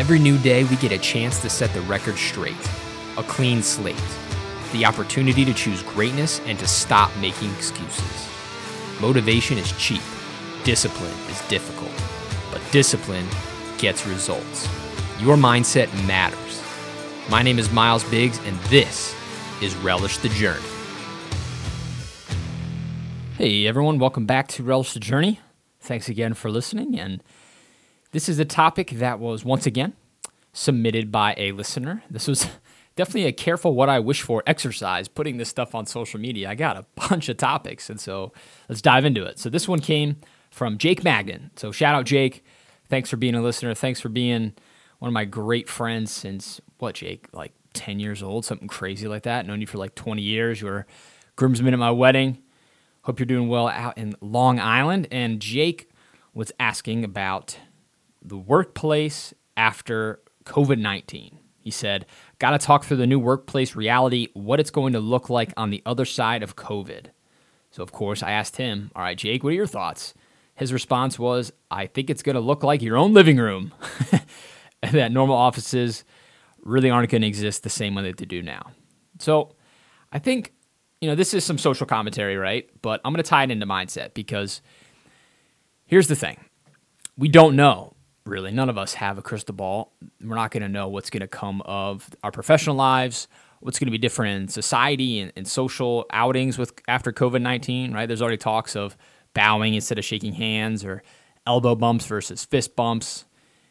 Every new day, we get a chance to set the record straight, a clean slate, the opportunity to choose greatness and to stop making excuses. Motivation is cheap, discipline is difficult, but discipline gets results. Your mindset matters. My name is Myles Biggs, and this is Relish the Journey. Hey everyone, welcome back to Relish the Journey. Thanks again for listening. And this is a topic that was once again submitted by a listener. This was definitely a careful what I wish for exercise putting this stuff on social media. I got a bunch of topics, and so let's dive into it. So this one came from Jake Magden. So shout out Jake. Thanks for being a listener. Thanks for being one of my great friends since what, Jake? Like 10 years old, something crazy like that. Known you for like 20 years. You were groomsman at my wedding. Hope you're doing well out in Long Island. And Jake was asking about the workplace after COVID 19. He said, Got to talk through the new workplace reality, what it's going to look like on the other side of COVID. So, of course, I asked him, All right, Jake, what are your thoughts? His response was, I think it's going to look like your own living room. And that normal offices really aren't going to exist the same way that they do now. So, I think you know, this is some social commentary, right? But I'm going to tie it into mindset because here's the thing we don't know, really. None of us have a crystal ball. We're not going to know what's going to come of our professional lives, what's going to be different in society and, and social outings with after COVID 19, right? There's already talks of bowing instead of shaking hands or elbow bumps versus fist bumps.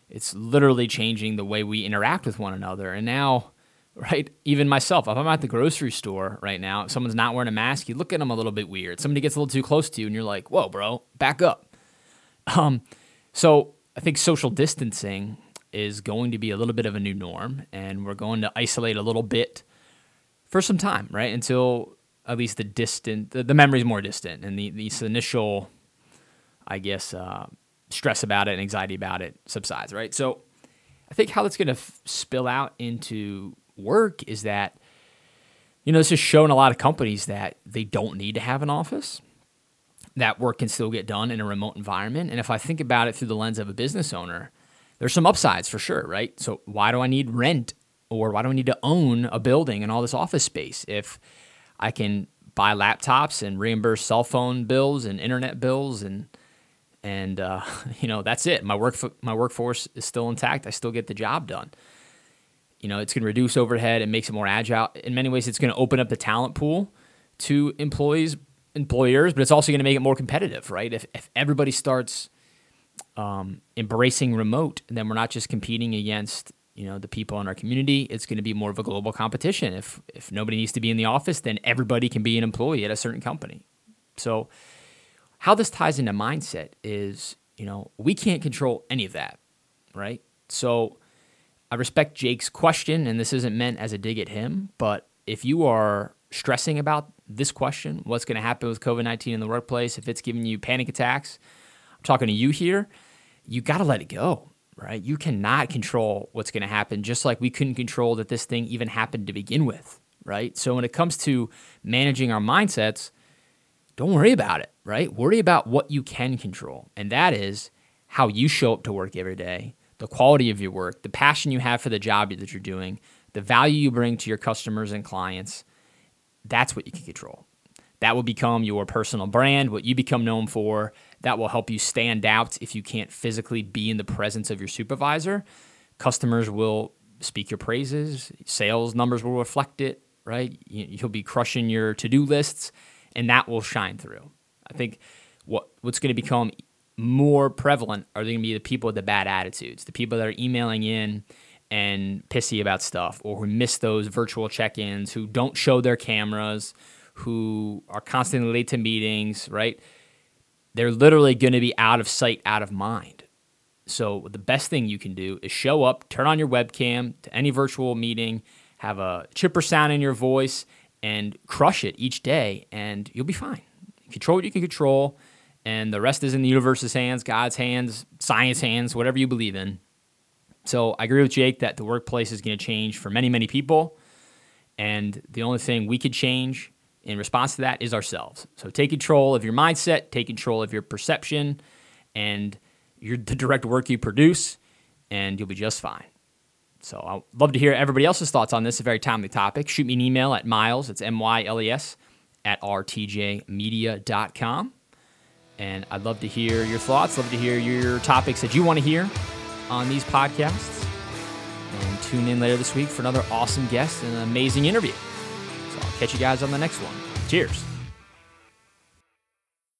It's literally changing the way we interact with one another. And now, right? Even myself, if I'm at the grocery store right now, if someone's not wearing a mask, you look at them a little bit weird. Somebody gets a little too close to you, and you're like, "Whoa, bro, back up." Um, so I think social distancing is going to be a little bit of a new norm, and we're going to isolate a little bit for some time, right? Until at least the distant, the, the memory is more distant, and the these initial, I guess, uh, stress about it and anxiety about it subsides, right? So. I think how that's going to f- spill out into work is that, you know, this has shown a lot of companies that they don't need to have an office, that work can still get done in a remote environment. And if I think about it through the lens of a business owner, there's some upsides for sure, right? So why do I need rent or why do I need to own a building and all this office space if I can buy laptops and reimburse cell phone bills and internet bills and and uh, you know that's it. My work my workforce is still intact. I still get the job done. You know, it's going to reduce overhead and makes it more agile. In many ways, it's going to open up the talent pool to employees, employers, but it's also going to make it more competitive, right? If, if everybody starts um, embracing remote, then we're not just competing against you know the people in our community. It's going to be more of a global competition. If if nobody needs to be in the office, then everybody can be an employee at a certain company. So, how this ties into mindset is, you know, we can't control any of that, right? So I respect Jake's question, and this isn't meant as a dig at him, but if you are stressing about this question, what's going to happen with COVID 19 in the workplace, if it's giving you panic attacks, I'm talking to you here, you got to let it go, right? You cannot control what's going to happen, just like we couldn't control that this thing even happened to begin with, right? So when it comes to managing our mindsets, don't worry about it, right? Worry about what you can control, and that is how you show up to work every day the quality of your work, the passion you have for the job that you're doing, the value you bring to your customers and clients, that's what you can control. That will become your personal brand, what you become known for. That will help you stand out if you can't physically be in the presence of your supervisor. Customers will speak your praises, sales numbers will reflect it, right? You'll be crushing your to do lists, and that will shine through. I think what, what's going to become more prevalent are going to be the people with the bad attitudes, the people that are emailing in and pissy about stuff, or who miss those virtual check ins, who don't show their cameras, who are constantly late to meetings, right? They're literally going to be out of sight, out of mind. So, the best thing you can do is show up, turn on your webcam to any virtual meeting, have a chipper sound in your voice, and crush it each day, and you'll be fine. Control what you can control and the rest is in the universe's hands, God's hands, science hands, whatever you believe in. So I agree with Jake that the workplace is going to change for many, many people. And the only thing we could change in response to that is ourselves. So take control of your mindset, take control of your perception, and your, the direct work you produce, and you'll be just fine. So I'd love to hear everybody else's thoughts on this, a very timely topic. Shoot me an email at myles, it's M Y L E S, at rtjmedia.com. And I'd love to hear your thoughts, love to hear your topics that you want to hear on these podcasts. And tune in later this week for another awesome guest and an amazing interview. So I'll catch you guys on the next one. Cheers.